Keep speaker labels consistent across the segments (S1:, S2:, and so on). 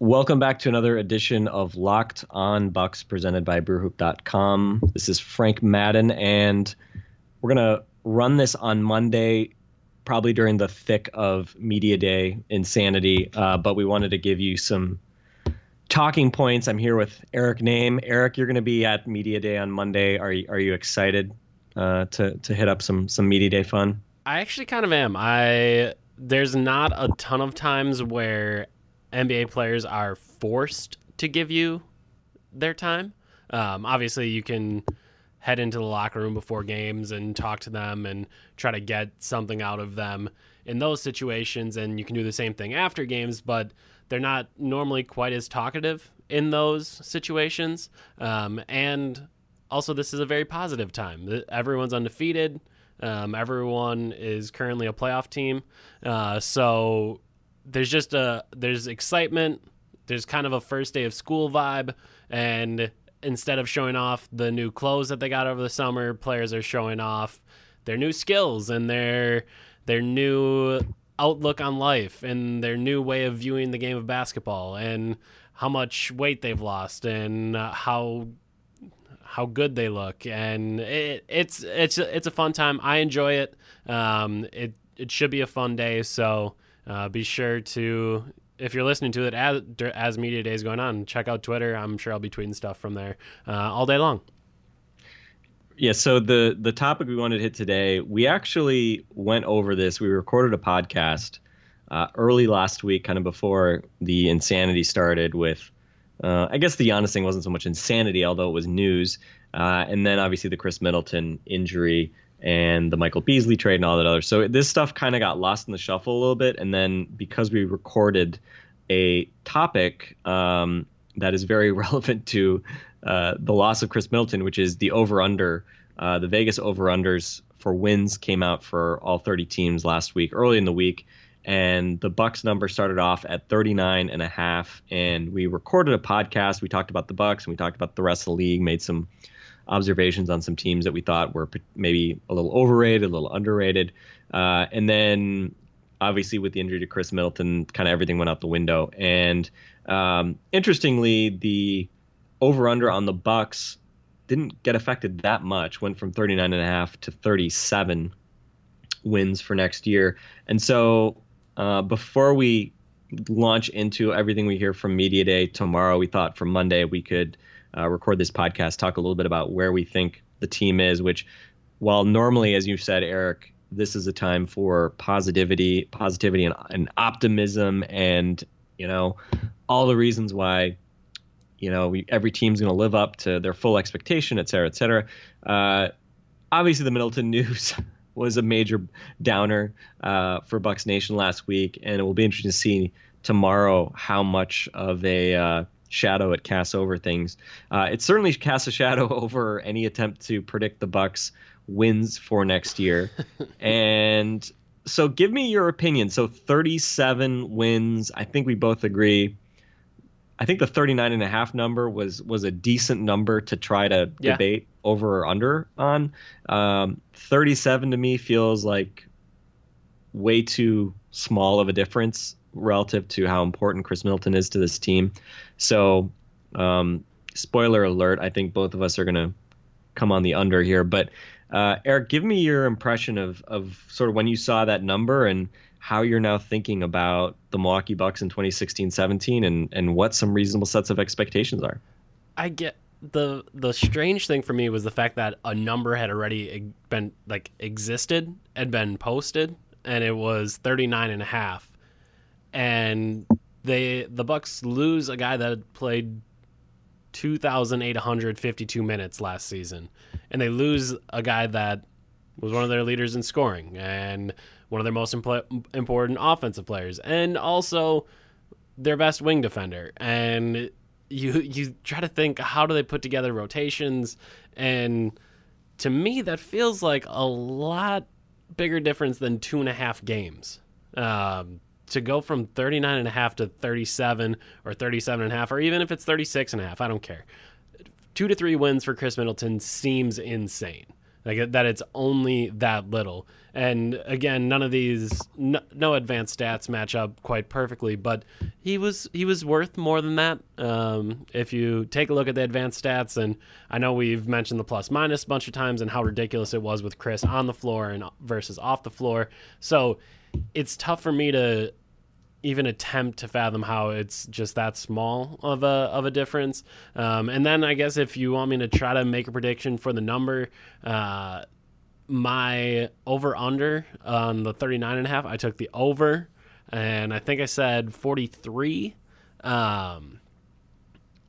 S1: Welcome back to another edition of Locked On Bucks presented by brewhoop.com. This is Frank Madden, and we're going to run this on Monday, probably during the thick of Media Day insanity. Uh, but we wanted to give you some talking points. I'm here with Eric Nehm. Eric, you're going to be at Media Day on Monday. Are you, are you excited uh, to, to hit up some, some Media Day fun?
S2: I actually kind of am. I there's not a ton of times where NBA players are forced to give you their time. Um, obviously, you can head into the locker room before games and talk to them and try to get something out of them in those situations, and you can do the same thing after games, but they're not normally quite as talkative in those situations. Um, and also, this is a very positive time. Everyone's undefeated. Um, everyone is currently a playoff team, uh, so there's just a there's excitement. There's kind of a first day of school vibe, and instead of showing off the new clothes that they got over the summer, players are showing off their new skills and their their new outlook on life and their new way of viewing the game of basketball and how much weight they've lost and uh, how how good they look and it, it's it's it's a fun time. I enjoy it. Um, it it should be a fun day. So uh, be sure to if you're listening to it as as media day is going on, check out Twitter. I'm sure I'll be tweeting stuff from there uh, all day long.
S1: Yeah. So the the topic we wanted to hit today, we actually went over this. We recorded a podcast uh, early last week, kind of before the insanity started. With uh, I guess the Giannis thing wasn't so much insanity, although it was news. Uh, and then obviously the Khris Middleton injury and the Michael Beasley trade and all that other. So this stuff kind of got lost in the shuffle a little bit, and then because we recorded a topic um, that is very relevant to uh, the loss of Khris Middleton, which is the over under. Uh, the Vegas over unders for wins came out for all 30 teams last week, early in the week, and the Bucks number started off at 39 and a half. And we recorded a podcast. We talked about the Bucks and we talked about the rest of the league, made some observations on some teams that we thought were maybe a little overrated, a little underrated. Uh, and then obviously with the injury to Khris Middleton, kind of everything went out the window. And um, interestingly, the over under on the Bucks didn't get affected that much. Went from 39 and a half to 37 wins for next year. And so uh, before we launch into everything we hear from Media Day tomorrow, we thought for Monday we could uh, record this podcast, talk a little bit about where we think the team is, which while normally, as you said, Eric, this is a time for positivity, positivity and, and optimism and, you know, all the reasons why, you know, we, every team's going to live up to their full expectation, et cetera, et cetera. Uh, obviously, the Middleton news was a major downer uh, for Bucks Nation last week, and it will be interesting to see tomorrow how much of a uh, shadow it casts over things. Uh, it certainly casts a shadow over any attempt to predict the Bucks wins for next year. and so give me your opinion. So 37 wins. I think we both agree. I think the 39 and a half number was was a decent number to try to yeah. debate over or under on. Um, 37 to me feels like way too small of a difference relative to how important Khris Middleton is to this team. So, um, spoiler alert, I think both of us are going to come on the under here. But, uh, Eric, give me your impression of, of sort of when you saw that number and how you're now thinking about the Milwaukee Bucks in 2016 17 and, and what some reasonable sets of expectations are.
S2: I get the the strange thing for me was the fact that a number had already been like existed and been posted and it was 39 and a half and they the Bucks lose a guy that played 2,852 minutes last season, and they lose a guy that was one of their leaders in scoring and one of their most impl- important offensive players, and also their best wing defender. And you you try to think how do they put together rotations, and to me that feels like a lot bigger difference than two and a half games. Um, to go from 39 and a half to 37 or 37 and a half or even if it's 36 and a half i don't care two to three wins for Khris middleton seems insane like that it's only that little. And again, none of these no, no advanced stats match up quite perfectly, but he was he was worth more than that. Um, if you take a look at the advanced stats, and I know we've mentioned the plus minus a bunch of times and how ridiculous it was with Khris on the floor and versus off the floor. So it's tough for me to even attempt to fathom how it's just that small of a of a difference. Um, and then I guess if you want me to try to make a prediction for the number, uh, my over under on the 39 and a half, I took the over and I think I said 43. Um,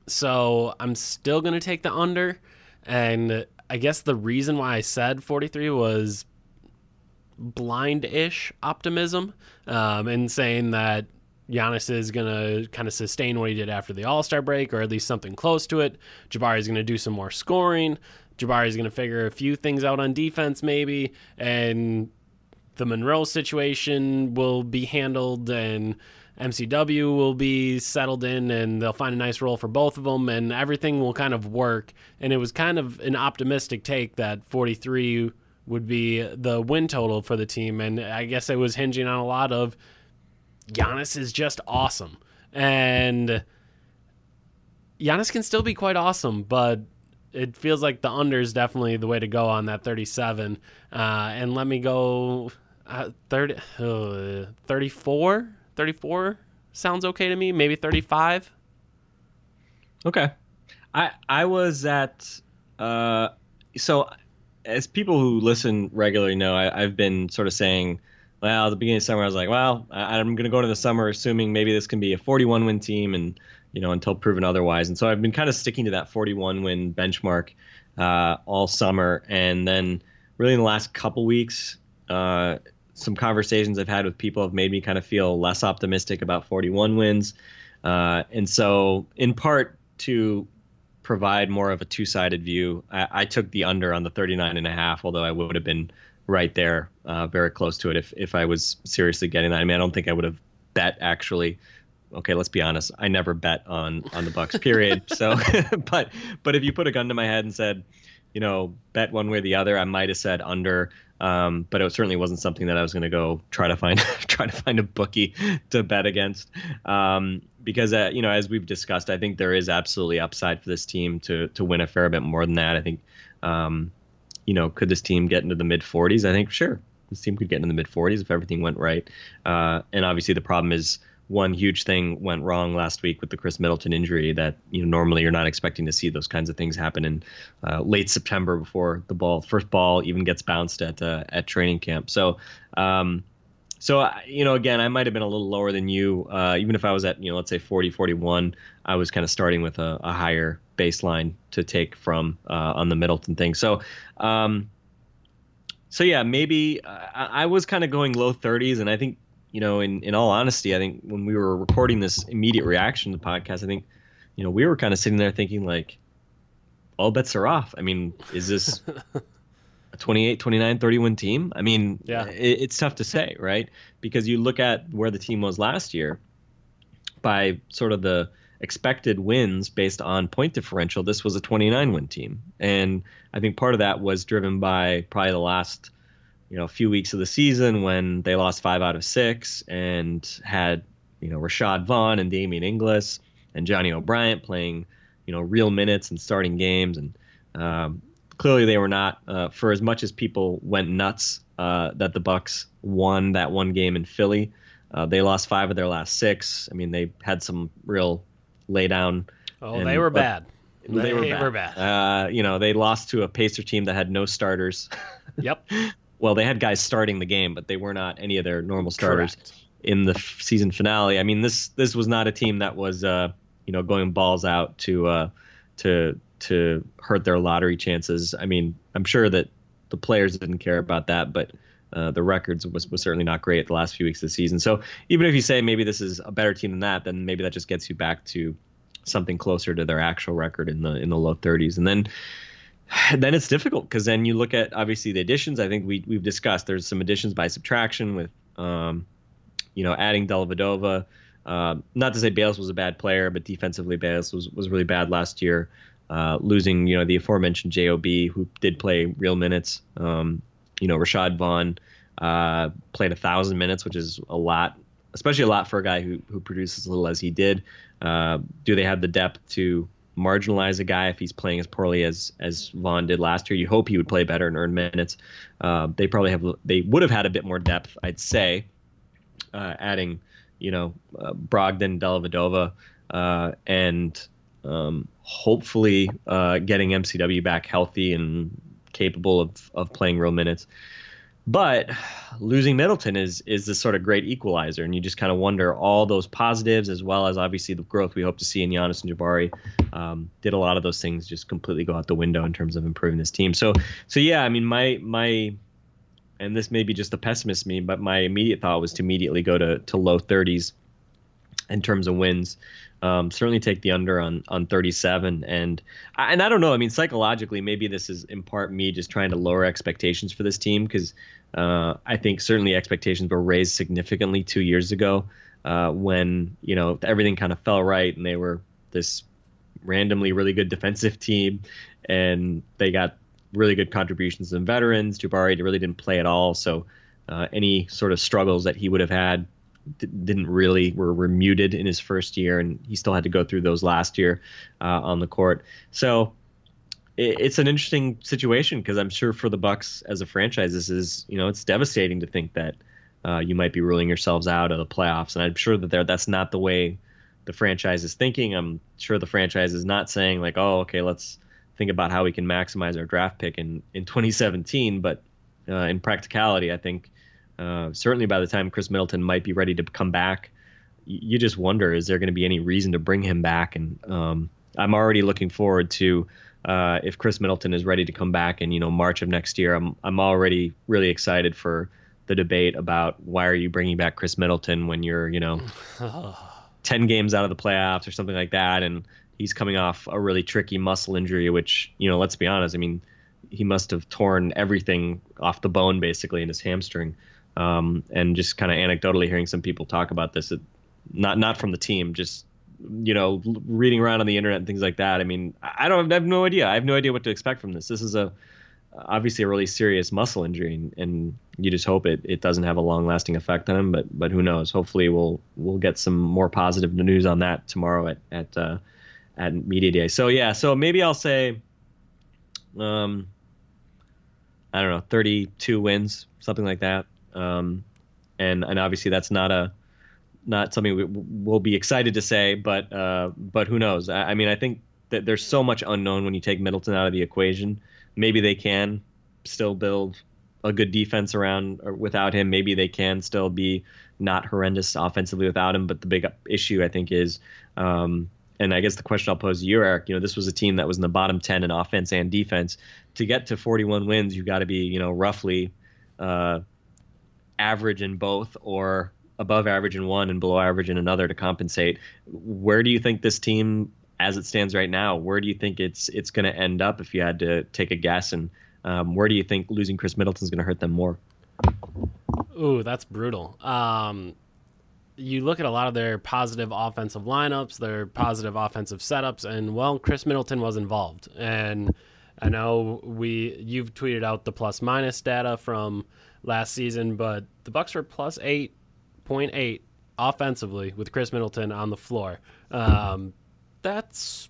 S2: so I'm still going to take the under. And I guess the reason why I said 43 was blind-ish optimism um, and saying that Giannis is going to kind of sustain what he did after the All Star break, or at least something close to it. Jabari is going to do some more scoring. Jabari is going to figure a few things out on defense, maybe, and the Monroe situation will be handled, and MCW will be settled in, and they'll find a nice role for both of them, and everything will kind of work. And it was kind of an optimistic take that 43 would be the win total for the team, and I guess it was hinging on a lot of Giannis is just awesome, and Giannis can still be quite awesome, but it feels like the under is definitely the way to go on that 37. Uh, and let me go uh, 30, uh, 34. 34 sounds okay to me. Maybe 35.
S1: Okay. I I was at uh so as people who listen regularly know, I, have been sort of saying, well, at the beginning of summer, I was like, well, I, I'm going to go into the summer assuming maybe this can be a 41 win team, and you know, until proven otherwise. And so I've been kind of sticking to that 41 win benchmark uh, all summer. And then really in the last couple weeks, uh, some conversations I've had with people have made me kind of feel less optimistic about 41 wins. Uh, and so, in part to provide more of a two sided view, I, I, took the under on the 39 and a half, although I would have been right there, uh, very close to it if, if I was seriously getting that. I mean, I don't think I would have bet actually okay, let's be honest, I never bet on on the Bucks. Period. so, but but if you put a gun to my head and said, you know, bet one way or the other, I might have said under. Um, but it certainly wasn't something that I was going to go try to find try to find a bookie to bet against. Um, because uh, you know, as we've discussed, I think there is absolutely upside for this team to to win a fair bit more than that. I think, um, you know, could this team get into the mid 40s? I think sure, this team could get into the mid 40s if everything went right. Uh, and obviously, the problem is one huge thing went wrong last week with the Khris Middleton injury that you know normally you're not expecting to see those kinds of things happen in uh, late September before the ball first ball even gets bounced at uh, at training camp. So um, so you know again I might have been a little lower than you uh, even if I was at you know let's say 40 41 I was kind of starting with a, a higher baseline to take from uh, on the Middleton thing. So um, so yeah, maybe uh, I, I was kind of going low 30s, and I think you know, in, in all honesty, I think when we were recording this immediate reaction to the podcast, I think, you know, we were kind of sitting there thinking like, all bets are off. I mean, is this a 28, 29, 31 team? I mean, yeah. It, it's tough to say, right? Because you look at where the team was last year by sort of the expected wins based on point differential, this was a 29 win team. And I think part of that was driven by probably the last you know few weeks of the season when they lost five out of six and had you know Rashad Vaughn and Damien Inglis and Johnny O'Bryant playing you know real minutes and starting games and um, clearly they were not uh, for as much as people went nuts uh, that the Bucks won that one game in Philly. Uh, they lost five of their last six. I mean, they had some real laydown.
S2: Oh, and, they were bad. They, they, were bad. Were bad.
S1: Uh, you know, they lost to a Pacer team that had no starters.
S2: Yep.
S1: well, they had guys starting the game, but they were not any of their normal starters Correct. in the f- season finale. I mean, this this was not a team that was uh, you know going balls out to uh, to to hurt their lottery chances. I mean, I'm sure that the players didn't care about that, but uh, the records was, was certainly not great the last few weeks of the season. So even if you say maybe this is a better team than that, then maybe that just gets you back to something closer to their actual record in the in the low 30s. And then then it's difficult because then you look at obviously the additions. I think we we've discussed there's some additions by subtraction with, um, you know, adding Dellavedova. Uh, not to say Bayless was a bad player, but defensively Bayless was was really bad last year. Uh, losing, you know, the aforementioned Job, who did play real minutes. Um, you know, Rashad Vaughn uh, played a thousand minutes, which is a lot, especially a lot for a guy who who produces as little as he did. Uh, do they have the depth to marginalize a guy if he's playing as poorly as as Vaughn did last year? You hope he would play better and earn minutes. Uh, they probably have they would have had a bit more depth, I'd say, uh, adding you know Brogdon, Dellavedova, and um, hopefully uh, getting MCW back healthy and capable of of playing real minutes. But losing Middleton is is this sort of great equalizer, and you just kind of wonder all those positives as well as obviously the growth we hope to see in Giannis and Jabari. Um, did a lot of those things just completely go out the window in terms of improving this team? So so yeah, I mean my my and this may be just a pessimist me, but my immediate thought was to immediately go to to low 30s in terms of wins. Um, certainly take the under on on 37 and and I don't know. I mean psychologically maybe this is in part me just trying to lower expectations for this team because uh, I think certainly expectations were raised significantly two years ago uh, when you know everything kind of fell right and they were this randomly really good defensive team and they got really good contributions from veterans. Jabari really didn't play at all. So uh, any sort of struggles that he would have had didn't really were, were muted in his first year, and he still had to go through those last year uh, on the court. So it, it's an interesting situation because I'm sure for the Bucks as a franchise, this is you know it's devastating to think that uh, you might be ruling yourselves out of the playoffs, and I'm sure that that's not the way the franchise is thinking. I'm sure the franchise is not saying like, oh, okay, let's think about how we can maximize our draft pick in in 2017, but uh, in practicality, I think uh, certainly by the time Khris Middleton might be ready to come back, you just wonder is there going to be any reason to bring him back? And um, I'm already looking forward to uh, if Khris Middleton is ready to come back in you know March of next year. I'm I'm already really excited for the debate about why are you bringing back Khris Middleton when you're you know 10 games out of the playoffs or something like that, and he's coming off a really tricky muscle injury, which you know let's be honest, I mean he must have torn everything off the bone basically in his hamstring. Um, and just kind of anecdotally hearing some people talk about this, it, not not from the team, just you know reading around on the internet and things like that. I mean, I don't I have no idea. I have no idea what to expect from this. This is a obviously a really serious muscle injury, and, and you just hope it, it doesn't have a long lasting effect on him. But but who knows? Hopefully we'll we'll get some more positive news on that tomorrow at at uh, at media day. So yeah, so maybe I'll say, um, I don't know, 32 wins, something like that. Um, and and obviously that's not a not something we, will be excited to say, but uh, but who knows? I, I, mean, I think that there's so much unknown when you take Middleton out of the equation. Maybe they can still build a good defense around or without him. Maybe they can still be not horrendous offensively without him. But the big issue I think is, um, and I guess the question I'll pose to you, Eric. You know, this was a team that was in the bottom ten in offense and defense. To get to 41 wins, you've got to be you know roughly. Uh, average in both or above average in one and below average in another to compensate. Where do you think this team, as it stands right now, where do you think it's it's going to end up if you had to take a guess? And um, where do you think losing Khris Middleton is going to hurt them more?
S2: Ooh, that's brutal. Um, you look at a lot of their positive offensive lineups, their positive offensive setups, and well, Khris Middleton was involved. And I know we you've tweeted out the plus minus data from last season, but the Bucks were plus eight point eight offensively with Khris Middleton on the floor. Um, that's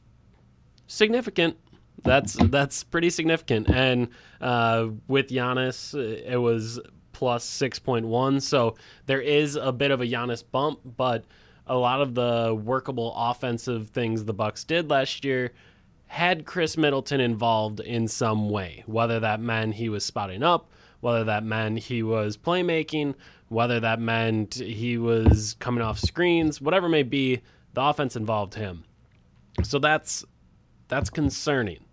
S2: significant. That's that's pretty significant. And uh, with Giannis, it was plus six point one. So there is a bit of a Giannis bump, but a lot of the workable offensive things the Bucks did last year had Khris Middleton involved in some way, whether that meant he was spotting up, whether that meant he was playmaking, whether that meant he was coming off screens, whatever may be, the offense involved him. So that's that's concerning.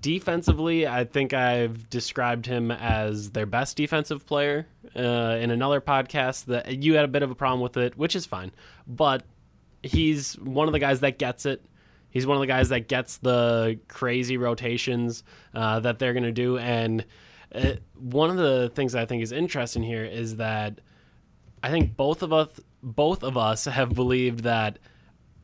S2: Defensively, I think I've described him as their best defensive player uh, in another podcast. That you had a bit of a problem with it, which is fine, but he's one of the guys that gets it. He's one of the guys that gets the crazy rotations uh, that they're going to do, and uh, one of the things I think is interesting here is that I think both of us both of us have believed that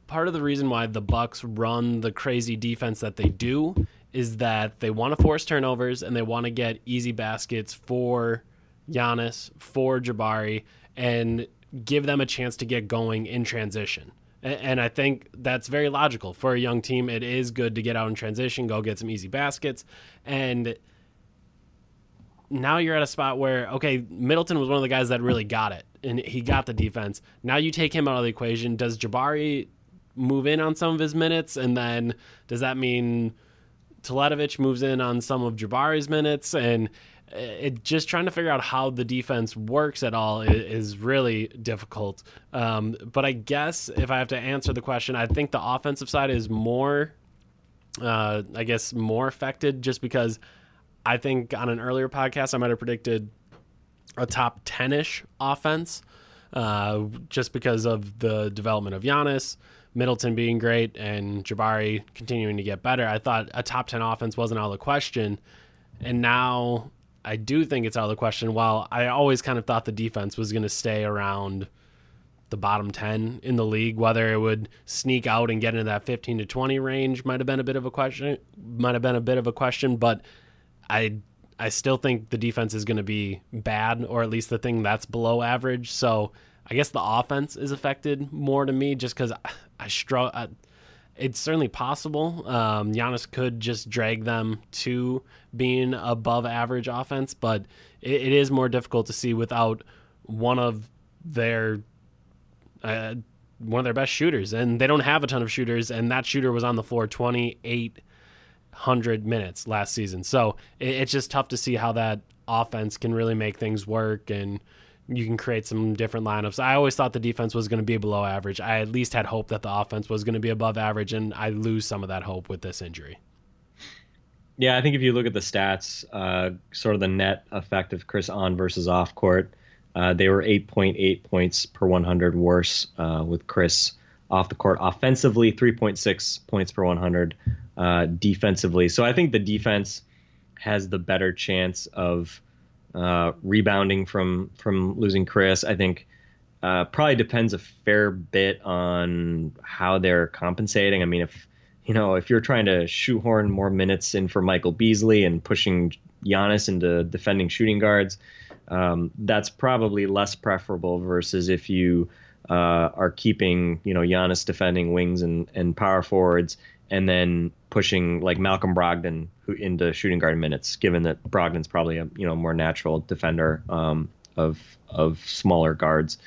S2: part of the reason why the Bucks run the crazy defense that they do is that they want to force turnovers and they want to get easy baskets for Giannis, for Jabari, and give them a chance to get going in transition. And I think that's very logical for a young team. It is good to get out in transition, go get some easy baskets, and now you're at a spot where okay, Middleton was one of the guys that really got it, and he got the defense. Now you take him out of the equation. Does Jabari move in on some of his minutes, and then does that mean Teletovic moves in on some of Jabari's minutes? And it just trying to figure out how the defense works at all is, is really difficult. Um, but I guess if I have to answer the question, I think the offensive side is more, uh, I guess, more affected just because I think on an earlier podcast I might have predicted a top 10 ish offense uh, just because of the development of Giannis. Middleton being great and Jabari continuing to get better. I thought a top 10 offense wasn't out of the question. And now I do think it's out of the question. While I always kind of thought the defense was going to stay around the bottom 10 in the league, whether it would sneak out and get into that 15 to 20 range might have been a bit of a question, might have been a bit of a question, but I I still think the defense is going to be bad or at least the thing that's below average. So I guess the offense is affected more to me just because I, I struggle. It's certainly possible. Um, Giannis could just drag them to being above average offense, but it, it is more difficult to see without one of their uh, one of their best shooters, and they don't have a ton of shooters, and that shooter was on the floor twenty eight hundred minutes last season. So it, it's just tough to see how that offense can really make things work and you can create some different lineups. I always thought the defense was going to be below average. I at least had hope that the offense was going to be above average, and I lose some of that hope with this injury.
S1: Yeah, I think if you look at the stats, uh, sort of the net effect of Khris on versus off court, uh, they were 8.8 points per 100 worse uh, with Khris off the court. Offensively, 3.6 points per 100 uh, defensively. So I think the defense has the better chance of uh, rebounding from from losing Khris. I think uh, probably depends a fair bit on how they're compensating. I mean, if you know if you're trying to shoehorn more minutes in for Michael Beasley and pushing Giannis into defending shooting guards, um, that's probably less preferable versus if you uh, are keeping you know Giannis defending wings and, and power forwards and then pushing like Malcolm Brogdon who into shooting guard minutes, given that Brogdon's probably a you know more natural defender um, of of smaller guards.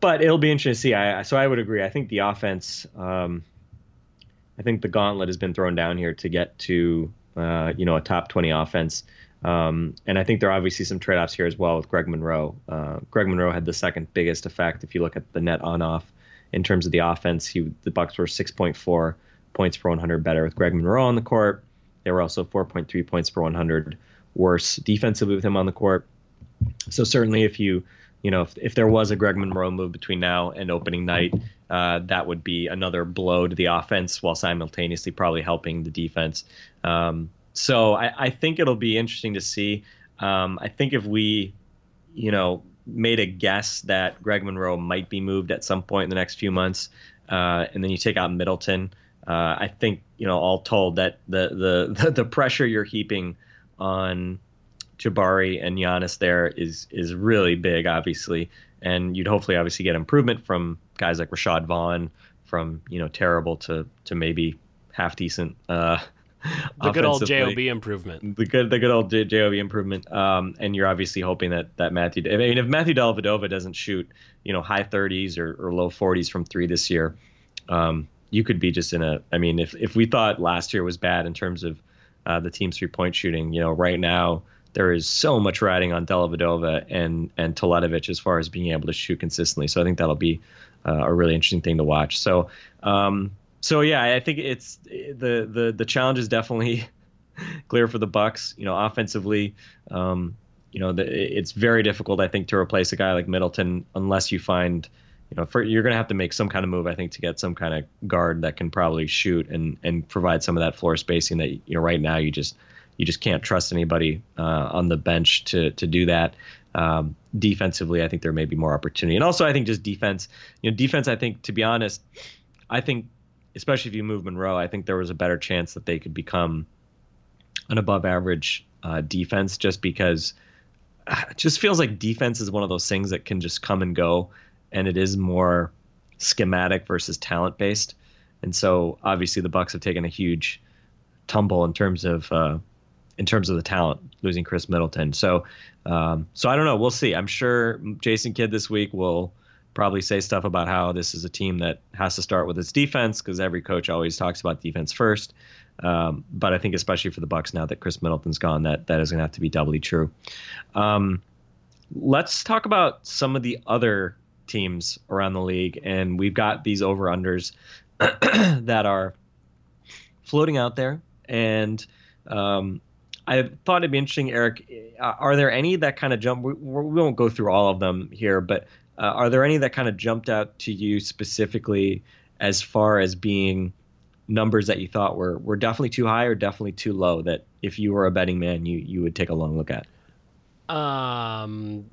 S1: But it'll be interesting to see. I so I would agree. I think the offense. Um, I think the gauntlet has been thrown down here to get to uh, you know a top 20 offense. Um, and I think there are obviously some trade offs here as well with Greg Monroe. Uh, Greg Monroe had the second biggest effect if you look at the net on off in terms of the offense. He the Bucks were 6.4 points per 100 better with Greg Monroe on the court. They were also 4.3 points per 100 worse defensively with him on the court. So certainly, if you you know if, if there was a Greg Monroe move between now and opening night, uh, that would be another blow to the offense while simultaneously probably helping the defense. Um, so I, I, think it'll be interesting to see. Um, I think if we, you know, made a guess that Greg Monroe might be moved at some point in the next few months, uh, and then you take out Middleton, uh, I think you know all told that the, the the pressure you're heaping on Jabari and Giannis there is is really big, obviously, and you'd hopefully obviously get improvement from guys like Rashad Vaughn, from you know terrible to to maybe half decent. Uh,
S2: the good old job improvement.
S1: The good, the good old job improvement. Um, and you're obviously hoping that that Matthew. I mean, if Matthew Dellavedova doesn't shoot, you know, high 30s or, or low 40s from three this year, um, you could be just in a. I mean, if if we thought last year was bad in terms of uh, the team's three point shooting, you know, right now there is so much riding on Dellavedova and and Teletovic as far as being able to shoot consistently. So I think that'll be uh, a really interesting thing to watch. So um, so yeah, I think it's the the the challenge is definitely clear for the Bucks. You know, offensively. Um, you know, the, it's very difficult, I think, to replace a guy like Middleton unless you find you know, for, you're going to have to make some kind of move, I think, to get some kind of guard that can probably shoot and and provide some of that floor spacing that you know right now you just you just can't trust anybody uh, on the bench to to do that. Um, defensively, I think there may be more opportunity, and also I think just defense. You know, defense. I think to be honest, I think, especially if you move Monroe, I think there was a better chance that they could become an above average uh, defense just because it just feels like defense is one of those things that can just come and go, and it is more schematic versus talent based. And so obviously the Bucks have taken a huge tumble in terms of uh, in terms of the talent, losing Khris Middleton. So um, so I don't know. We'll see. I'm sure Jason Kidd this week will probably say stuff about how this is a team that has to start with its defense because every coach always talks about defense first. Um, but I think especially for the Bucks now that Khris Middleton's gone, that that is going to have to be doubly true. Um, let's talk about some of the other teams around the league, and we've got these over unders that are floating out there. And um, I thought it'd be interesting, Eric. Are there any that kind of jump? We, we, won't go through all of them here, but uh, are there any that kind of jumped out to you specifically as far as being numbers that you thought were were definitely too high or definitely too low that if you were a betting man you you would take a long look at
S2: um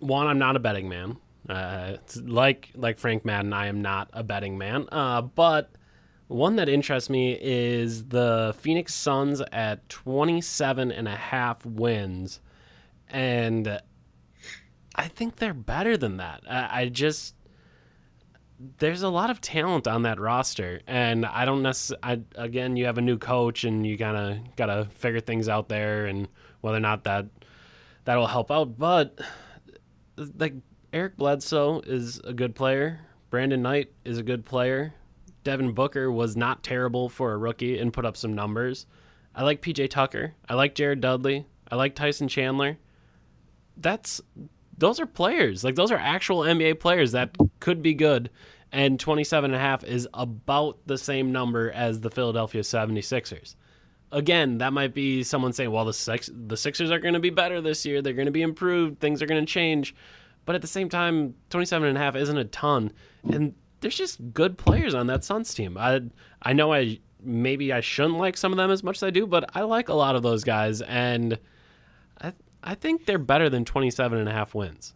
S2: one i'm not a betting man uh, like like frank madden i am not a betting man uh, but one that interests me is the phoenix suns at 27 and a half wins and i think they're better than that I, I just there's a lot of talent on that roster, and I don't necessarily. Again, you have a new coach, and you kind of gotta figure things out there, and whether or not that that'll help out. But like Eric Bledsoe is a good player. Brandon Knight is a good player. Devin Booker was not terrible for a rookie and put up some numbers. I like PJ Tucker. I like Jared Dudley. I like Tyson Chandler. That's those are players. Like those are actual NBA players that could be good. And 27 and a half is about the same number as the Philadelphia 76ers. Again, that might be someone saying, well, the, Six- the Sixers are going to be better this year. They're going to be improved. Things are going to change. But at the same time, 27 and a half isn't a ton. And there's just good players on that Suns team. I I know I maybe I shouldn't like some of them as much as I do, but I like a lot of those guys. And I I think they're better than 27 and a half wins.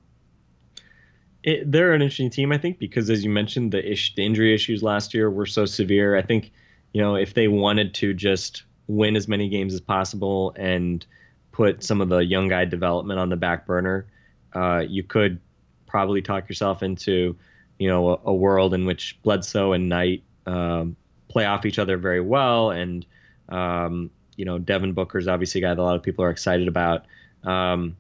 S1: It, they're an interesting team, I think, because as you mentioned, the, ish, the injury issues last year were so severe. I think, you know, if they wanted to just win as many games as possible and put some of the young guy development on the back burner, uh, you could probably talk yourself into, you know, a, a world in which Bledsoe and Knight um, play off each other very well. And, um, you know, Devin Booker's obviously a guy that a lot of people are excited about. Um,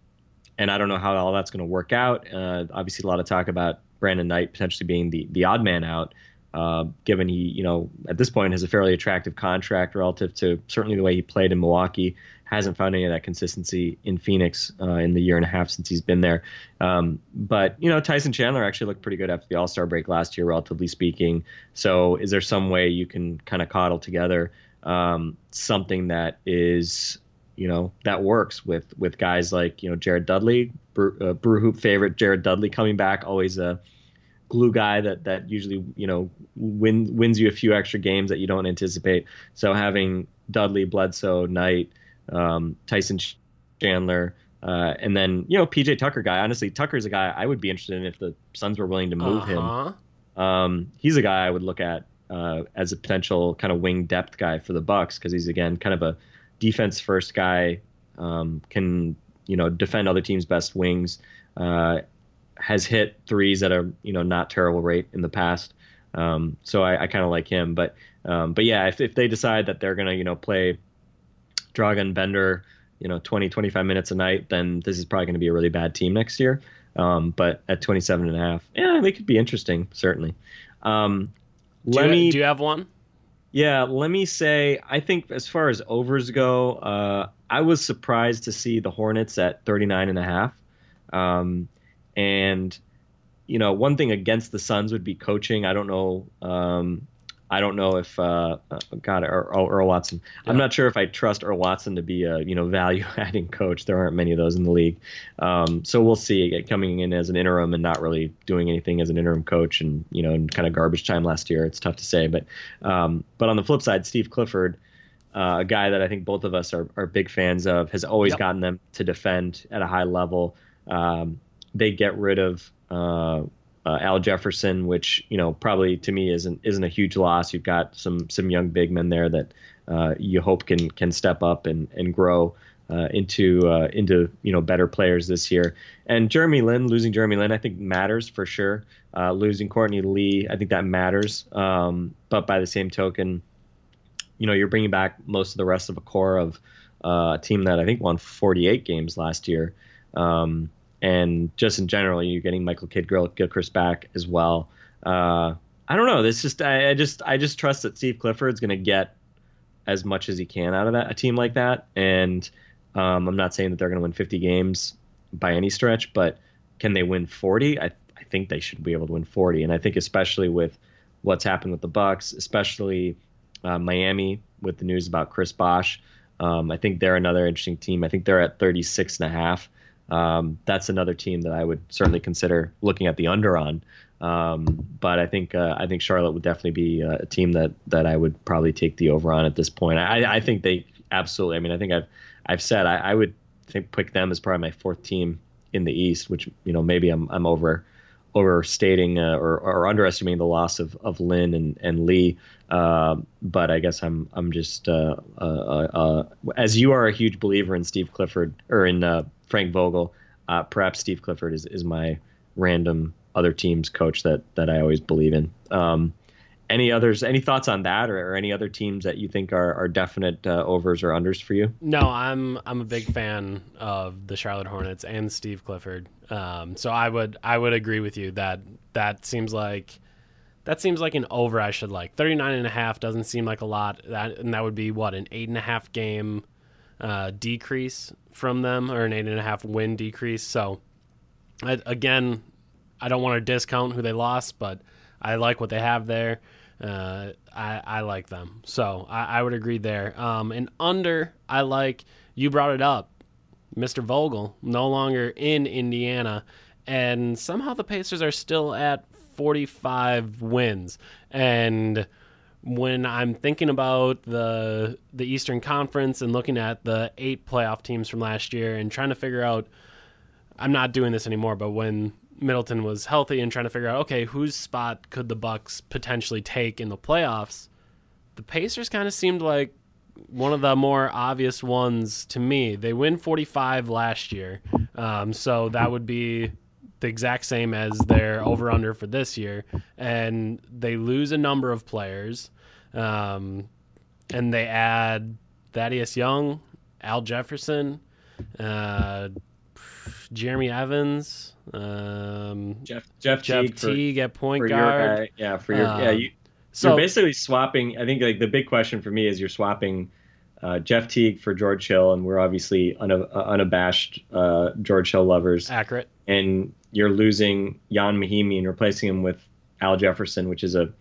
S1: and I don't know how all that's going to work out. Uh, obviously, a lot of talk about Brandon Knight potentially being the the odd man out, uh, given he, you know, at this point has a fairly attractive contract relative to certainly the way he played in Milwaukee. Hasn't found any of that consistency in Phoenix uh, in the year and a half since he's been there. Um, but you know, Tyson Chandler actually looked pretty good after the All Star break last year, relatively speaking. So, is there some way you can kind of coddle together um, something that is you know that works with with guys like you know Jared Dudley, Brew, uh, Brew Hoop favorite Jared Dudley coming back, always a glue guy that that usually you know win, wins you a few extra games that you don't anticipate. So having Dudley, Bledsoe, Knight, um, Tyson Chandler, uh, and then you know PJ Tucker guy. Honestly, Tucker's a guy I would be interested in if the Suns were willing to move uh-huh. him. Um, he's a guy I would look at uh, as a potential kind of wing depth guy for the Bucks because he's again kind of a defense first guy, um, can you know defend other teams' best wings. Uh, has hit threes at a you know not terrible rate in the past. Um, so I, I kind of like him, but um, but yeah, if, if they decide that they're gonna you know play Dragan Bender, you know 20 25 minutes a night, then this is probably gonna be a really bad team next year. Um, but at 27 and a half, yeah, they could be interesting certainly. Um,
S2: do, you, me, do you have one?
S1: Yeah, let me say, I think as far as overs go, uh, I was surprised to see the Hornets at 39 and a half. Um, and, you know, one thing against the Suns would be coaching. I don't know. Um, I don't know if uh, uh God Earl, Earl Watson. Yeah. I'm not sure if I trust Earl Watson to be a you know value adding coach. There aren't many of those in the league, um, so we'll see. Coming in as an interim and not really doing anything as an interim coach, and you know, in kind of garbage time last year, it's tough to say. But um, but on the flip side, Steve Clifford. Uh, a guy that I think both of us are, are big fans of has always yep. gotten them to defend at a high level. Um, they get rid of uh, uh, Al Jefferson, which you know probably to me isn't isn't a huge loss. You've got some some young big men there that uh, you hope can can step up and and grow. Uh, into uh, into you know better players this year. And Jeremy Lin losing Jeremy Lin I think matters for sure. Uh, losing Courtney Lee I think that matters. Um, but by the same token, you know you're bringing back most of the rest of a core of uh, a team that I think won 48 games last year. Um, and just in general, you're getting Michael Kidd Gilchrist back as well. Uh, I don't know. This just I, I just I just trust that Steve Clifford's going to get as much as he can out of that a team like that and um, I'm not saying that they're going to win 50 games by any stretch, but can they win 40? I, I think they should be able to win 40. And I think especially with what's happened with the Bucks, especially uh, Miami with the news about Chris Bosh, um, I think they're another interesting team. I think they're at 36 and a half. Um, that's another team that I would certainly consider looking at the under on. Um, but I think uh, I think Charlotte would definitely be a team that that I would probably take the over on at this point. I, I think they absolutely. I mean, I think I've I've said I, I would think pick them as probably my fourth team in the East, which you know maybe I'm I'm over overstating uh, or, or underestimating the loss of, of Lin and, and Lee. Uh, but I guess I'm I'm just uh, uh, uh as you are a huge believer in Steve Clifford or in uh, Frank Vogel. perhaps Steve Clifford is, is my random other teams coach that that I always believe in. Um, any others any thoughts on that or, or, any other teams that you think are, are definite uh, overs or unders for you?
S2: No i'm i'm a big fan of the charlotte hornets and steve clifford. Um, so i would i would agree with you that that seems like that seems like an over i should like. 39 and a half doesn't seem like a lot. That and that would be what an eight and a half game uh, decrease from them or an eight and a half win decrease so I, again i don't want to discount who they lost but i like what they have there uh, I, I like them. So I, I would agree there. Um, and under, I like, you brought it up, Mr. Vogel, no longer in Indiana. And somehow the Pacers are still at 45 wins. And when I'm thinking about the the Eastern Conference and looking at the eight playoff teams from last year and trying to figure out I'm not doing this anymore, but when Middleton was healthy and trying to figure out okay whose spot could the Bucks potentially take in the playoffs. The Pacers kind of seemed like one of the more obvious ones to me. They win 45 last year, um, so that would be the exact same as their over under for this year, and they lose a number of players, um, and they add Thaddeus Young, Al Jefferson, uh, Jeremy Evans. Um,
S1: Jeff Jeff,
S2: Jeff
S1: Teague,
S2: Teague for, at point guard.
S1: Guy, yeah, for your um, yeah. You, so you're basically swapping. I think like the big question for me is you're swapping uh, Jeff Teague for George Hill, and we're obviously uh, unabashed uh, George Hill lovers.
S2: Accurate.
S1: And you're losing Ian Mahinmi and replacing him with Al Jefferson, which is a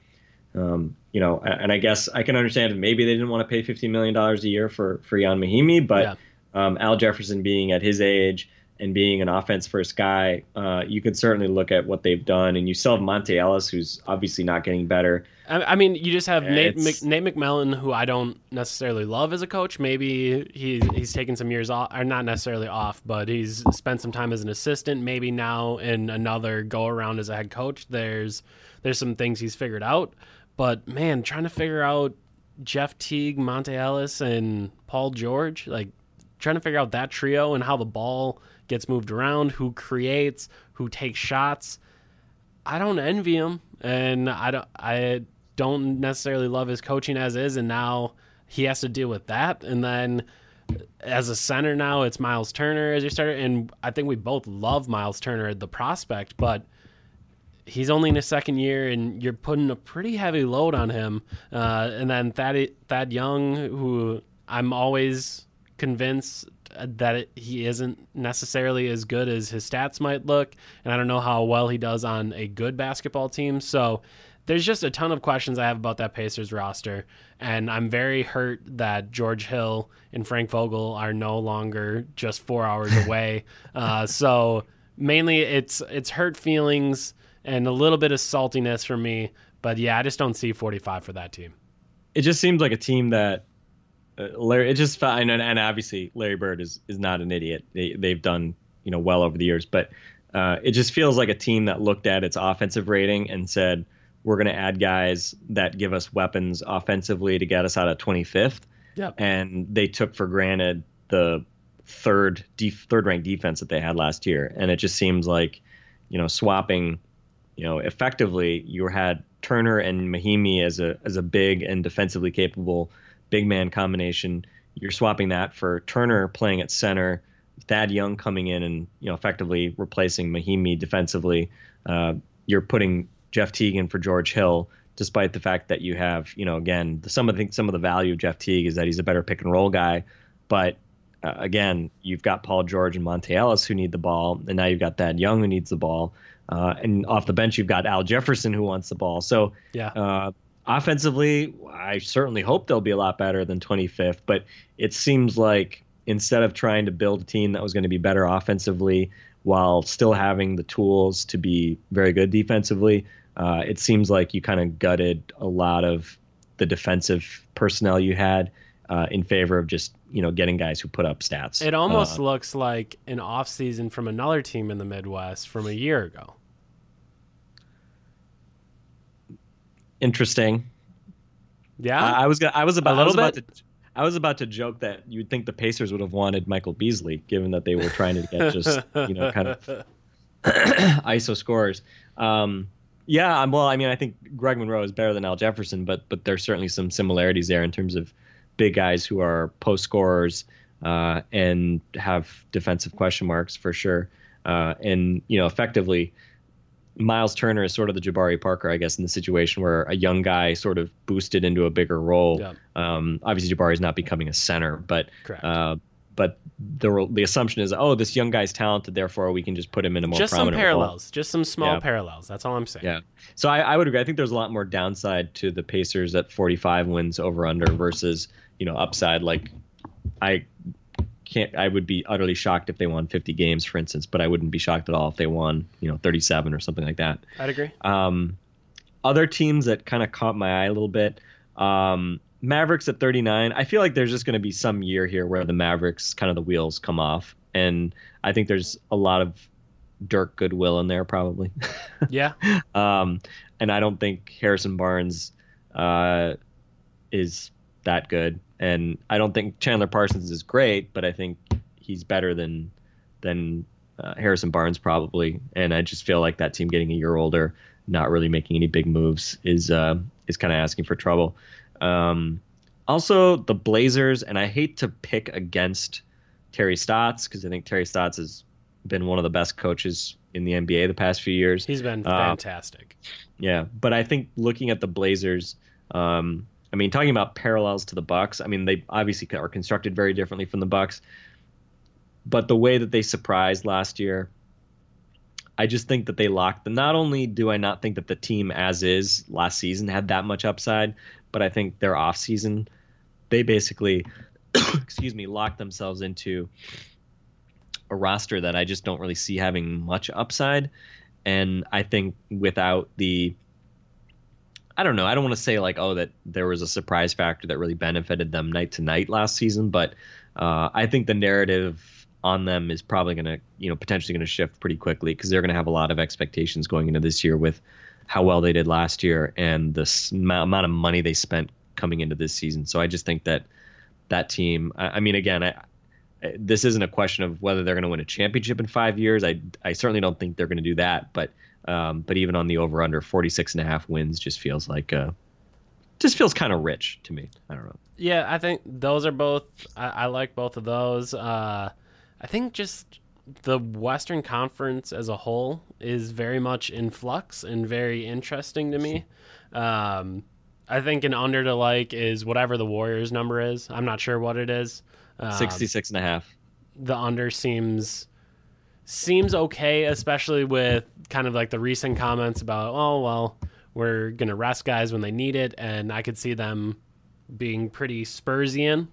S1: um, you know, and I guess I can understand maybe they didn't want to pay $15 million a year for, for Ian Mahinmi, but yeah. um, Al Jefferson being at his age and being an offense first guy, uh, you can certainly look at what they've done. And you still have Monta Ellis, who's obviously not getting better.
S2: I, mean, you just have Nate, Mc, Nate McMillan, who I don't necessarily love as a coach. Maybe he, he's taken some years off, or not necessarily off, but he's spent some time as an assistant. Maybe now in another go around as a head coach, there's there's some things he's figured out. But man, trying to figure out Jeff Teague, Monta Ellis, and Paul George, like trying to figure out that trio and how the ball gets moved around, who creates, who takes shots. I don't envy him, and I don't. I don't necessarily love his coaching as is, and now he has to deal with that. And then as a center now, it's Miles Turner as your starter, and I think we both love Miles Turner, the prospect, but he's only in his second year, and you're putting a pretty heavy load on him. Uh, and then Thad Thad Young, who I'm always convinced that it, he isn't necessarily as good as his stats might look, and I don't know how well he does on a good basketball team. So there's just a ton of questions I have about that Pacers roster, and I'm very hurt that George Hill and Frank Vogel are no longer just four hours away. uh, so mainly it's it's hurt feelings and a little bit of saltiness for me. But yeah, I just don't see 45 for that team.
S1: It just seems like a team that uh, Larry, it just fine, and, and obviously Larry Bird is is not an idiot. They they've done you know well over the years, but uh, it just feels like a team that looked at its offensive rating and said, we're going to add guys that give us weapons offensively to get us out of 25th.
S2: Yep.
S1: And they took for granted the third def- third ranked defense that they had last year. And it just seems like, you know, swapping, you know, effectively you had Turner and Mahinmi as a as a big and defensively capable big man combination. You're swapping that for Turner playing at center, Thad Young coming in and you know effectively replacing Mahinmi defensively. Uh, you're putting Jeff Teague in for George Hill, despite the fact that you have, you know, again, some of the some of the value of Jeff Teague is that he's a better pick and roll guy, but uh, again, you've got Paul George and Monta Ellis who need the ball, and now you've got Thad Young who needs the ball, uh, and off the bench you've got Al Jefferson who wants the ball. So
S2: yeah.
S1: Offensively, I certainly hope they'll be a lot better than 25th, but it seems like instead of trying to build a team that was going to be better offensively while still having the tools to be very good defensively, uh, it seems like you kind of gutted a lot of the defensive personnel you had uh, in favor of just you know getting guys who put up stats.
S2: It almost uh, looks like an off season from another team in the Midwest from a year ago.
S1: Interesting.
S2: Yeah,
S1: I, I was I was about I was about to I was about to joke that you'd think the Pacers would have wanted Michael Beasley, given that they were trying to get just you know kind of ISO scores. Um, yeah, well, I mean, I think Greg Monroe is better than Al Jefferson, but but there's certainly some similarities there in terms of big guys who are post scorers uh, and have defensive question marks for sure. Uh, and you know, effectively, Miles Turner is sort of the Jabari Parker, I guess, in the situation where a young guy sort of boosted into a bigger role. Yeah. Um, obviously, Jabari is not becoming a center, but uh, but the the assumption is, oh, this young guy's talented, therefore we can just put him in a more
S2: just
S1: some
S2: parallels,
S1: role.
S2: just some small yeah. parallels. That's all I'm saying.
S1: Yeah. So I, I would agree. I think there's a lot more downside to the Pacers at 45 wins over under versus you know upside. Like I can't. I would be utterly shocked if they won 50 games, for instance, but I wouldn't be shocked at all if they won you know 37 or something like that.
S2: I'd agree.
S1: Um, other teams that kind of caught my eye a little bit. Um, Mavericks at 39. I feel like there's just going to be some year here where the Mavericks kind of the wheels come off, and I think there's a lot of Dirk goodwill in there probably.
S2: Yeah.
S1: um, and I don't think Harrison Barnes uh, is that good, and I don't think Chandler Parsons is great, but I think he's better than than uh, Harrison Barnes probably, and I just feel like that team getting a year older, not really making any big moves, is uh, is kind of asking for trouble. Um, also, the Blazers, and I hate to pick against Terry Stotts because I think Terry Stotts has been one of the best coaches in the NBA the past few years.
S2: He's been uh, fantastic. Uh,
S1: yeah, but I think looking at the Blazers, um, I mean, talking about parallels to the Bucks, I mean, they obviously are constructed very differently from the Bucks, but the way that they surprised last year, I just think that they locked them. Not only do I not think that the team as is last season had that much upside, but I think their off season, they basically, excuse me, locked themselves into a roster that I just don't really see having much upside. And I think without the, I don't know, I don't want to say like, oh, that there was a surprise factor that really benefited them night to night last season, but uh, I think the narrative on them is probably going to, you know, potentially going to shift pretty quickly because they're going to have a lot of expectations going into this year with how well they did last year and the amount of money they spent coming into this season. So I just think that that team. I, I mean, again, I, this isn't a question of whether they're going to win a championship in five years. I I certainly don't think they're going to do that. But um, but even on the over under 46 and a half wins just feels like uh, just feels kind of rich to me. I don't know.
S2: Yeah, I think those are both. I, I like both of those. Uh, I think just the Western Conference as a whole is very much in flux and very interesting to me. Um, I think an under to like is whatever the Warriors number is. I'm not sure what it is.
S1: Um, 66 and a half.
S2: The under seems seems okay, especially with kind of like the recent comments about, oh well, we're gonna rest guys when they need it, and I could see them being pretty Spursian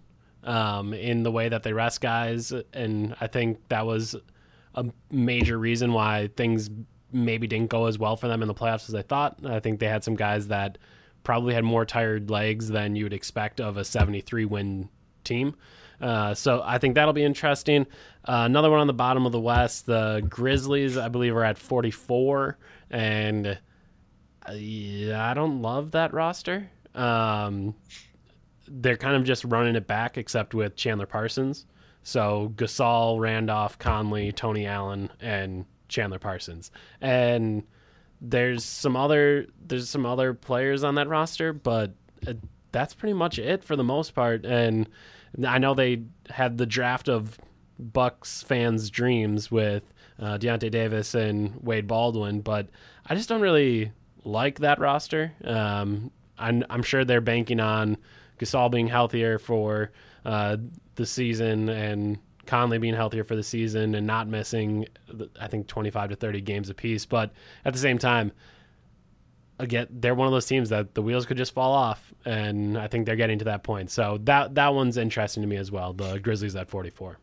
S2: um, in the way that they rest guys, and I think that was a major reason why things maybe didn't go as well for them in the playoffs as I thought. I think they had some guys that probably had more tired legs than you would expect of a 73 win team. Uh, so I think that'll be interesting. Uh, another one on the bottom of the West, the Grizzlies, I believe, are at 44, and uh, I don't love that roster. Um, they're kind of just running it back, except with Chandler Parsons. So Gasol, Randolph, Conley, Tony Allen, and Chandler Parsons, and there's some other there's some other players on that roster, but uh, that's pretty much it for the most part. And I know they had the draft of Bucks fans' dreams with uh, Deyonta Davis and Wade Baldwin, but I just don't really like that roster. Um, I'm, I'm, sure they're banking on Gasol being healthier for uh, the season and Conley being healthier for the season and not missing, I think, 25 to 30 games apiece. But at the same time, again, they're one of those teams that the wheels could just fall off, and I think they're getting to that point. So that that one's interesting to me as well. The Grizzlies at 44.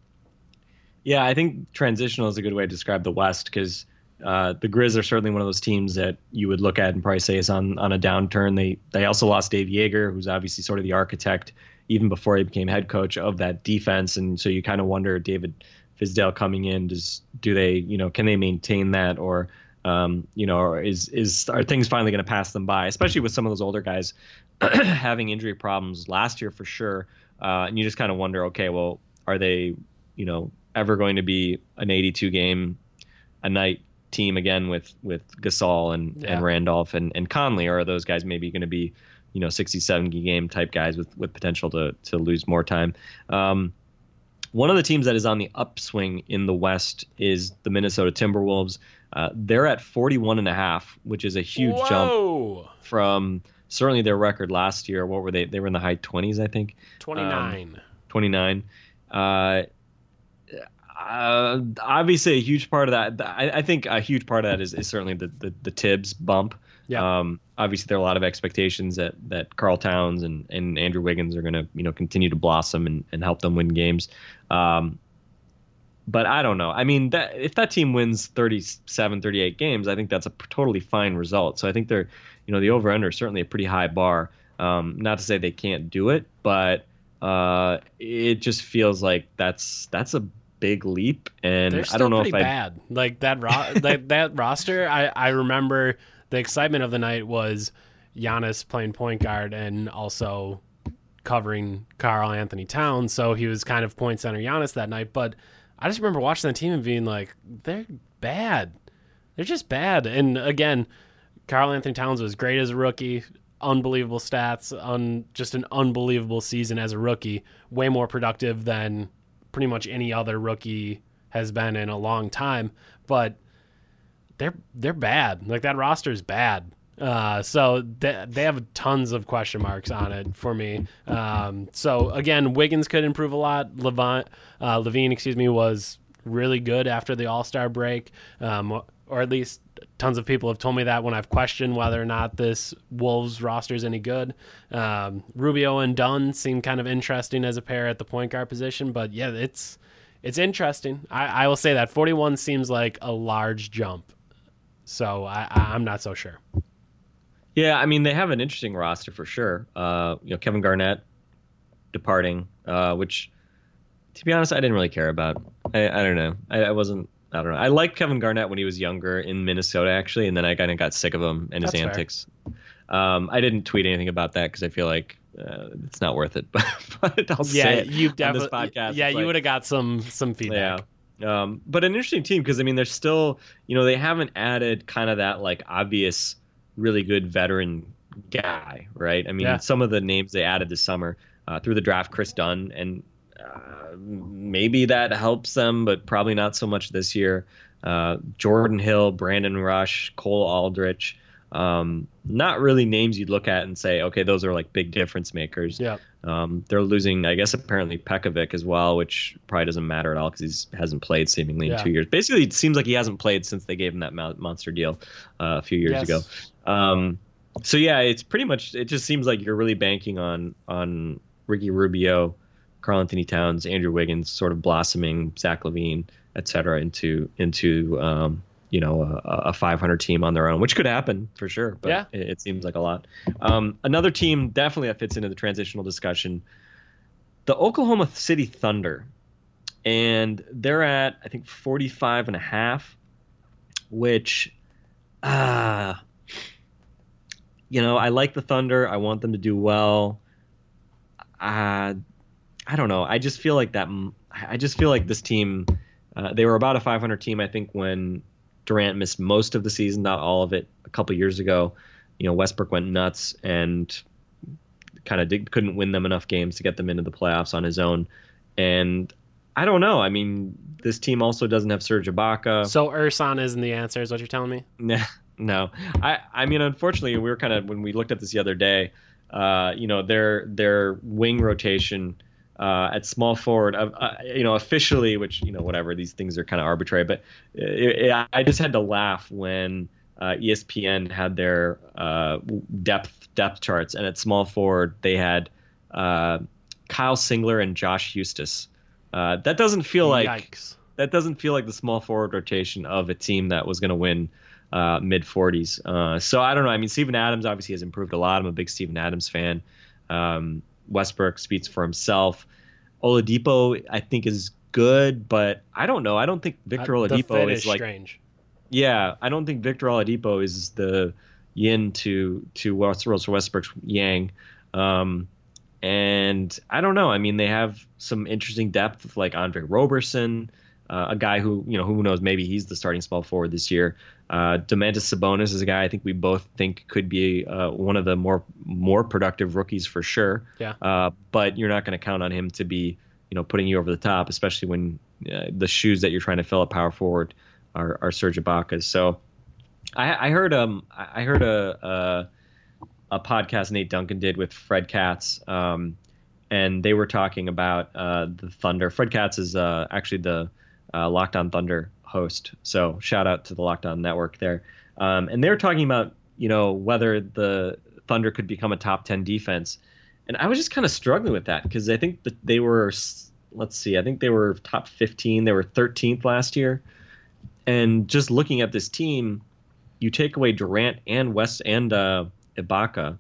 S1: Yeah, I think transitional is a good way to describe the West because uh, the Grizz are certainly one of those teams that you would look at and probably say is on on a downturn. They they also lost Dave Joerger, who's obviously sort of the architect even before he became head coach of that defense, and so you kind of wonder David Fizdale coming in, does do they you know can they maintain that or um, you know, is is are things finally going to pass them by? Especially with some of those older guys having injury problems last year for sure, uh, and you just kind of wonder, okay, well, are they, you know, ever going to be an 82 game a night team again with with Gasol and yeah. and Randolph and and Conley, or are those guys maybe going to be, you know, 60 70 game type guys with with potential to to lose more time? Um, one of the teams that is on the upswing in the West is the Minnesota Timberwolves. Uh, they're at 41 and a half, which is a huge
S2: Whoa.
S1: jump from certainly their record last year. What were they? They were in the high 20s, I think.
S2: 29.
S1: Um, 29. Uh, uh, obviously, a huge part of that. I, I, think a huge part of that is, is certainly the, the, the Tibbs bump.
S2: Yeah.
S1: Um, obviously, there are a lot of expectations that that Karl Towns and, and Andrew Wiggins are going to you know continue to blossom and, and help them win games. Um, but I don't know. I mean, that if that team wins 37, 38 games, I think that's a totally fine result. So I think they're, you know, the over under is certainly a pretty high bar. Um, not to say they can't do it, but uh, it just feels like that's that's a big leap. And
S2: I
S1: don't know
S2: if
S1: I
S2: bad like that ro- that, that roster. I I remember the excitement of the night was Giannis playing point guard and also covering Karl-Anthony Towns, so he was kind of point center Giannis that night, but I just remember watching the team and being like, they're bad. They're just bad. And again, Karl-Anthony Towns was great as a rookie, unbelievable stats, on just an unbelievable season as a rookie, way more productive than pretty much any other rookie has been in a long time. But they're they're bad. Like that roster is bad. Uh, so they, they have tons of question marks on it for me. Um, so again, Wiggins could improve a lot. Levine, uh, LaVine, excuse me, was really good after the All Star break, um, or at least tons of people have told me that when I've questioned whether or not this Wolves roster is any good. Um, Rubio and Dunn seem kind of interesting as a pair at the point guard position, but yeah, it's it's interesting. I, I will say that 41 seems like a large jump. So I, I'm not so sure.
S1: Yeah, I mean they have an interesting roster for sure. Uh, you know, Kevin Garnett departing, uh, which to be honest, I didn't really care about. I, I don't know. I, I, wasn't. I don't know. I liked Kevin Garnett when he was younger in Minnesota, actually, and then I kind of got sick of him and his That's antics. Um, I didn't tweet anything about that because I feel like uh, it's not worth it. But, but I'll
S2: yeah,
S1: say
S2: you
S1: definitely, podcast.
S2: Yeah, you would have got some some feedback.
S1: Yeah. Um, but an interesting team because I mean, they're still, you know, they haven't added kind of that like obvious really good veteran guy, right? I mean, yeah. some of the names they added this summer uh, through the draft, Kris Dunn, and uh, maybe that helps them, but probably not so much this year. Uh, Jordan Hill, Brandon Rush, Cole Aldrich. Um, not really names you'd look at and say, okay, those are like big difference makers.
S2: Yeah.
S1: Um, they're losing, I guess, apparently Pekovic as well, which probably doesn't matter at all because he hasn't played seemingly yeah. in two years. Basically, it seems like he hasn't played since they gave him that monster deal uh, a few years yes. ago. Um, so yeah, it's pretty much. It just seems like you're really banking on on Ricky Rubio, Karl-Anthony Towns, Andrew Wiggins, sort of blossoming Zach LaVine, et cetera, into into um, you know a, a, 500 team on their own, which could happen for sure. But
S2: yeah.
S1: it, it seems like a lot. Um, another team definitely that fits into the transitional discussion. the Oklahoma City Thunder, and they're at I think 45 and a half, which, ah, uh, you know, I like the Thunder. I want them to do well. Uh, I don't know. I just feel like that. I just feel like this team. Uh, they were about a 500 team, I think, when Durant missed most of the season, not all of it, a couple years ago. You know, Westbrook went nuts and kind of couldn't win them enough games to get them into the playoffs on his own. And I don't know. I mean, this team also doesn't have Serge Ibaka.
S2: So Ersan isn't the answer, is what you're telling me?
S1: Nah, no. I, I mean, unfortunately, we were kind of when we looked at this the other day. Uh, you know, their their wing rotation uh, at small forward, uh, uh, you know, officially, which you know, whatever. These things are kind of arbitrary, but it, it, I just had to laugh when uh, ESPN had their uh, depth depth charts, and at small forward they had uh, Kyle Singler and Josh Huestis. that doesn't feel like
S2: Yikes.
S1: that doesn't feel like the small forward rotation of a team that was going to win uh, mid 40s. Uh, so I don't know. I mean, Steven Adams obviously has improved a lot. I'm a big Steven Adams fan. Um, Westbrook speaks for himself. Oladipo, I think, is good, but I don't know. I don't think Victor uh, Oladipo is,
S2: is
S1: like
S2: strange.
S1: Yeah, I don't think Victor Oladipo is the yin to to Russell Westbrook's yang. Um, and I don't know. I mean, they have some interesting depth, like Andre Roberson, uh, a guy who you know who knows maybe he's the starting small forward this year. Uh, Domantas Sabonis is a guy I think we both think could be uh, one of the more more productive rookies for sure.
S2: Yeah.
S1: Uh, but you're not going to count on him to be you know putting you over the top, especially when uh, the shoes that you're trying to fill at power forward are, are Serge Ibaka's. So I, I heard um I heard a, a, a podcast Nate Duncan did with Fred Katz. Um, and they were talking about uh, the Thunder. Fred Katz is uh, actually the uh, Locked On Thunder host. So shout out to the Locked On Network there. Um, and they're talking about you know whether the Thunder could become a top ten defense, and I was just kind of struggling with that because I think that they were let's see, I think they were top fifteen. They were thirteenth last year, and just looking at this team, you take away Durant and West and uh, Ibaka.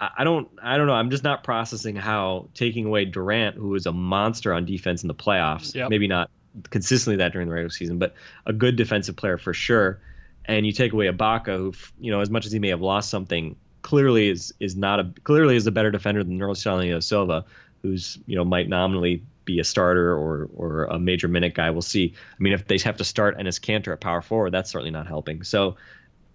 S1: I don't I don't know. I'm just not processing how taking away Durant, who is a monster on defense in the playoffs,
S2: yep.
S1: maybe not consistently that during the regular season, but a good defensive player for sure. And you take away Ibaka, who you know, as much as he may have lost something, clearly is is not a clearly is a better defender than Ersan Ilyasova, who's you know might nominally be a starter or or a major minute guy. We'll see. I mean, if they have to start Enes Kanter at power forward, that's certainly not helping. So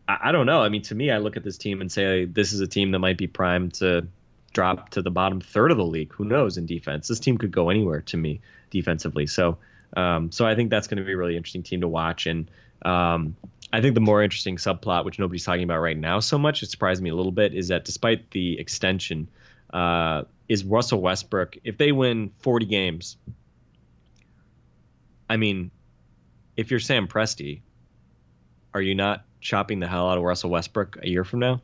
S1: I, I don't know. I mean, to me, I look at this team and say this is a team that might be primed to drop to the bottom third of the league. Who knows in defense? This team could go anywhere to me defensively. So, um, so I think that's going to be a really interesting team to watch. And um, I think the more interesting subplot, which nobody's talking about right now so much, it surprised me a little bit, is that despite the extension, uh, is Russell Westbrook. If they win 40 games, I mean, if you're Sam Presti, are you not chopping the hell out of Russell Westbrook a year from now?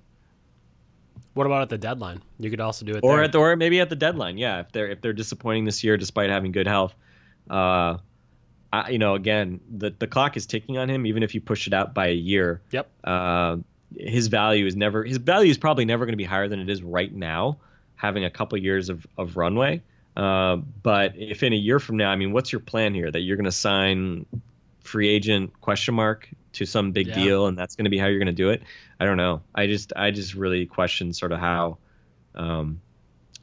S2: What about at the deadline? You could also do it,
S1: or
S2: there.
S1: at the, or maybe at the deadline. Yeah, if they're if they're disappointing this year despite having good health, uh, I, you know, again, the the clock is ticking on him. Even if you push it out by a year,
S2: yep.
S1: Uh, his value is never his value is probably never going to be higher than it is right now, having a couple years of of runway. Uh, but if in a year from now, I mean, what's your plan here? That you're going to sign free agent question mark to some big
S2: Yeah.
S1: deal, and that's going to be how you're going to do it. I don't know. I just I just really question sort of how um,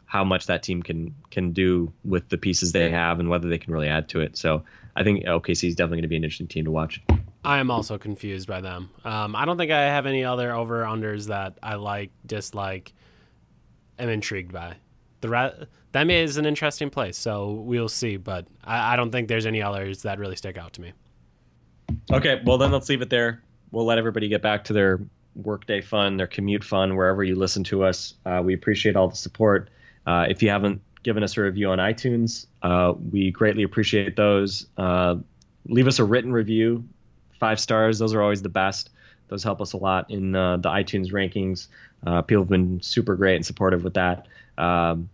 S1: how much that team can can do with the pieces they have and whether they can really add to it. So I think OKC is definitely going to be an interesting team to watch.
S2: I am also confused by them. Um, I don't think I have any other over unders that I like, dislike, am intrigued by. The ra- NBA is an interesting place, so we'll see. But I, I don't think there's any others that really stick out to me.
S1: Okay, well then let's leave it there. We'll let everybody get back to their workday fun, their commute fun, wherever you listen to us. Uh, we appreciate all the support. Uh, if you haven't given us a review on iTunes, uh, we greatly appreciate those. Uh, leave us a written review, five stars. Those are always the best. Those help us a lot in uh, the iTunes rankings. Uh, people have been super great and supportive with that. Um,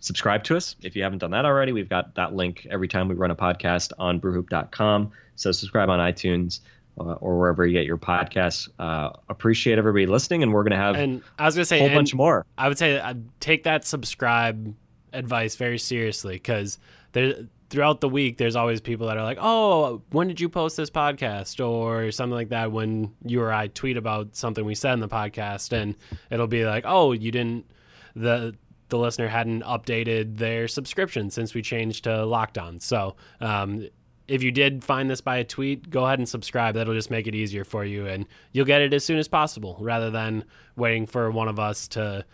S1: subscribe to us if you haven't done that already. We've got that link every time we run a podcast on brewhoop.com. So subscribe on iTunes uh, or wherever you get your podcasts. Uh, appreciate everybody listening, and we're going to have
S2: And I was gonna
S1: a
S2: say,
S1: whole bunch more.
S2: I would say uh, take that subscribe advice very seriously because there throughout the week there's always people that are like, "Oh, when did you post this podcast?" or something like that. When you or I tweet about something we said in the podcast, and it'll be like, "Oh, you didn't the." The listener hadn't updated their subscription since we changed to Locked On. So, um, if you did find this by a tweet, go ahead and subscribe. That'll just make it easier for you, and you'll get it as soon as possible, rather than waiting for one of us to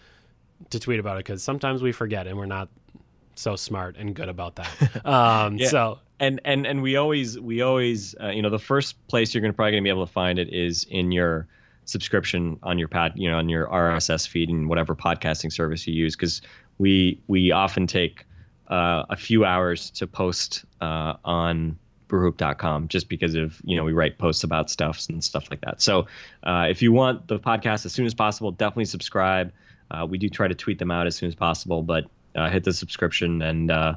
S2: to tweet about it. Because sometimes we forget, and we're not so smart and good about that. Um,
S1: Yeah.
S2: So
S1: and and and we always we always uh, you know the first place you're gonna probably gonna be able to find it is in your subscription on your pad you know on your RSS feed and whatever podcasting service you use because we we often take uh, a few hours to post uh, on brewhoop.com just because of you know we write posts about stuff and stuff like that. So uh, if you want the podcast as soon as possible definitely subscribe. Uh, we do try to tweet them out as soon as possible but uh, hit the subscription and uh,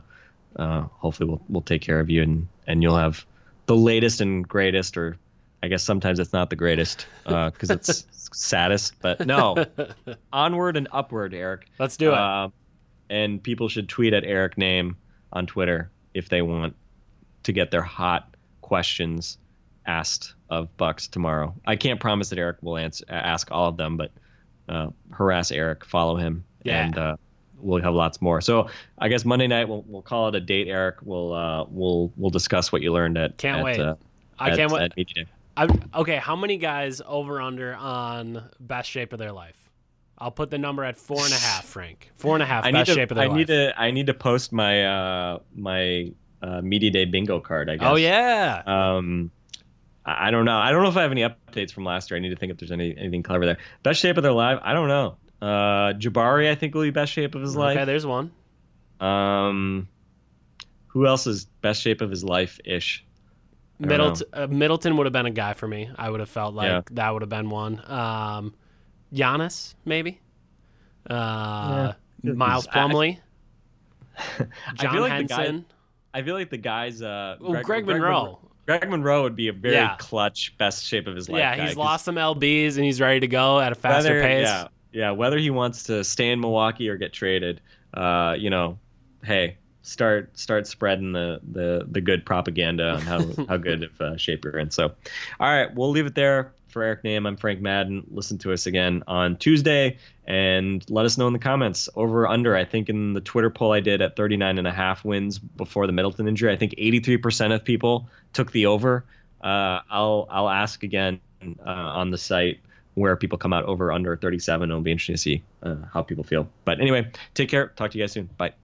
S1: hopefully we'll we'll take care of you and and you'll have the latest and greatest or I guess sometimes it's not the greatest because it's saddest but no onward and upward Eric
S2: let's do it.
S1: uh, and people should tweet at Eric Nehm on Twitter if they want to get their hot questions asked of Bucks tomorrow. I can't promise that Eric will answer ask all of them, but uh, harass Eric, follow him,
S2: Yeah.
S1: and uh, we'll have lots more. So I guess Monday night we'll we'll call it a date. Eric, we'll uh, we'll we'll discuss what you learned at
S2: Can't
S1: at,
S2: wait.
S1: Uh,
S2: I
S1: at-
S2: can't wait.
S1: At Media Day.
S2: I, okay, how many guys over under on best shape of their life? I'll put the number at four and a half, Frank. Four and a half
S1: I
S2: best
S1: to
S2: shape of their
S1: I
S2: life.
S1: need to I need to post my uh, my uh, Media Day bingo card. I guess.
S2: oh yeah.
S1: Um, I I don't know. I don't know if I have any updates from last year. I need to think if there's any anything clever there. Best shape of their life? I don't know. Uh, Jabari, I think will be best shape of his
S2: Okay,
S1: life.
S2: Okay, there's one.
S1: Um, who else is best shape of his life ish? I
S2: Middleton, uh, Middleton would have been a guy for me. I would have felt like
S1: Yeah.
S2: that would have been one. Um, Giannis, maybe. Uh, Miles
S1: I-
S2: Plumlee,
S1: I
S2: John
S1: feel like the guy- I feel like the guys. Uh,
S2: Oh, Greg Monroe.
S1: Greg Monroe would be a very
S2: Yeah.
S1: clutch best shape of his life.
S2: yeah,
S1: guy,
S2: he's
S1: 'cause
S2: lost some lbs and he's ready to go at a faster
S1: whether,
S2: pace.
S1: Yeah, yeah. Whether he wants to stay in Milwaukee or get traded, uh, you know, hey, start start spreading the the, the good propaganda on how how good of uh, shape you're in. So, all right, we'll leave it there for Eric Nehm. I'm Frank Madden. Listen to us again on Tuesday and let us know in the comments over under. I think in the Twitter poll I did at 39 and a half wins before the Middleton injury, I think 83% of people took the over. Uh, I'll I'll ask again uh, on the site where people come out over under 37. It'll be interesting to see uh, how people feel. But anyway, take care. Talk to you guys soon. Bye.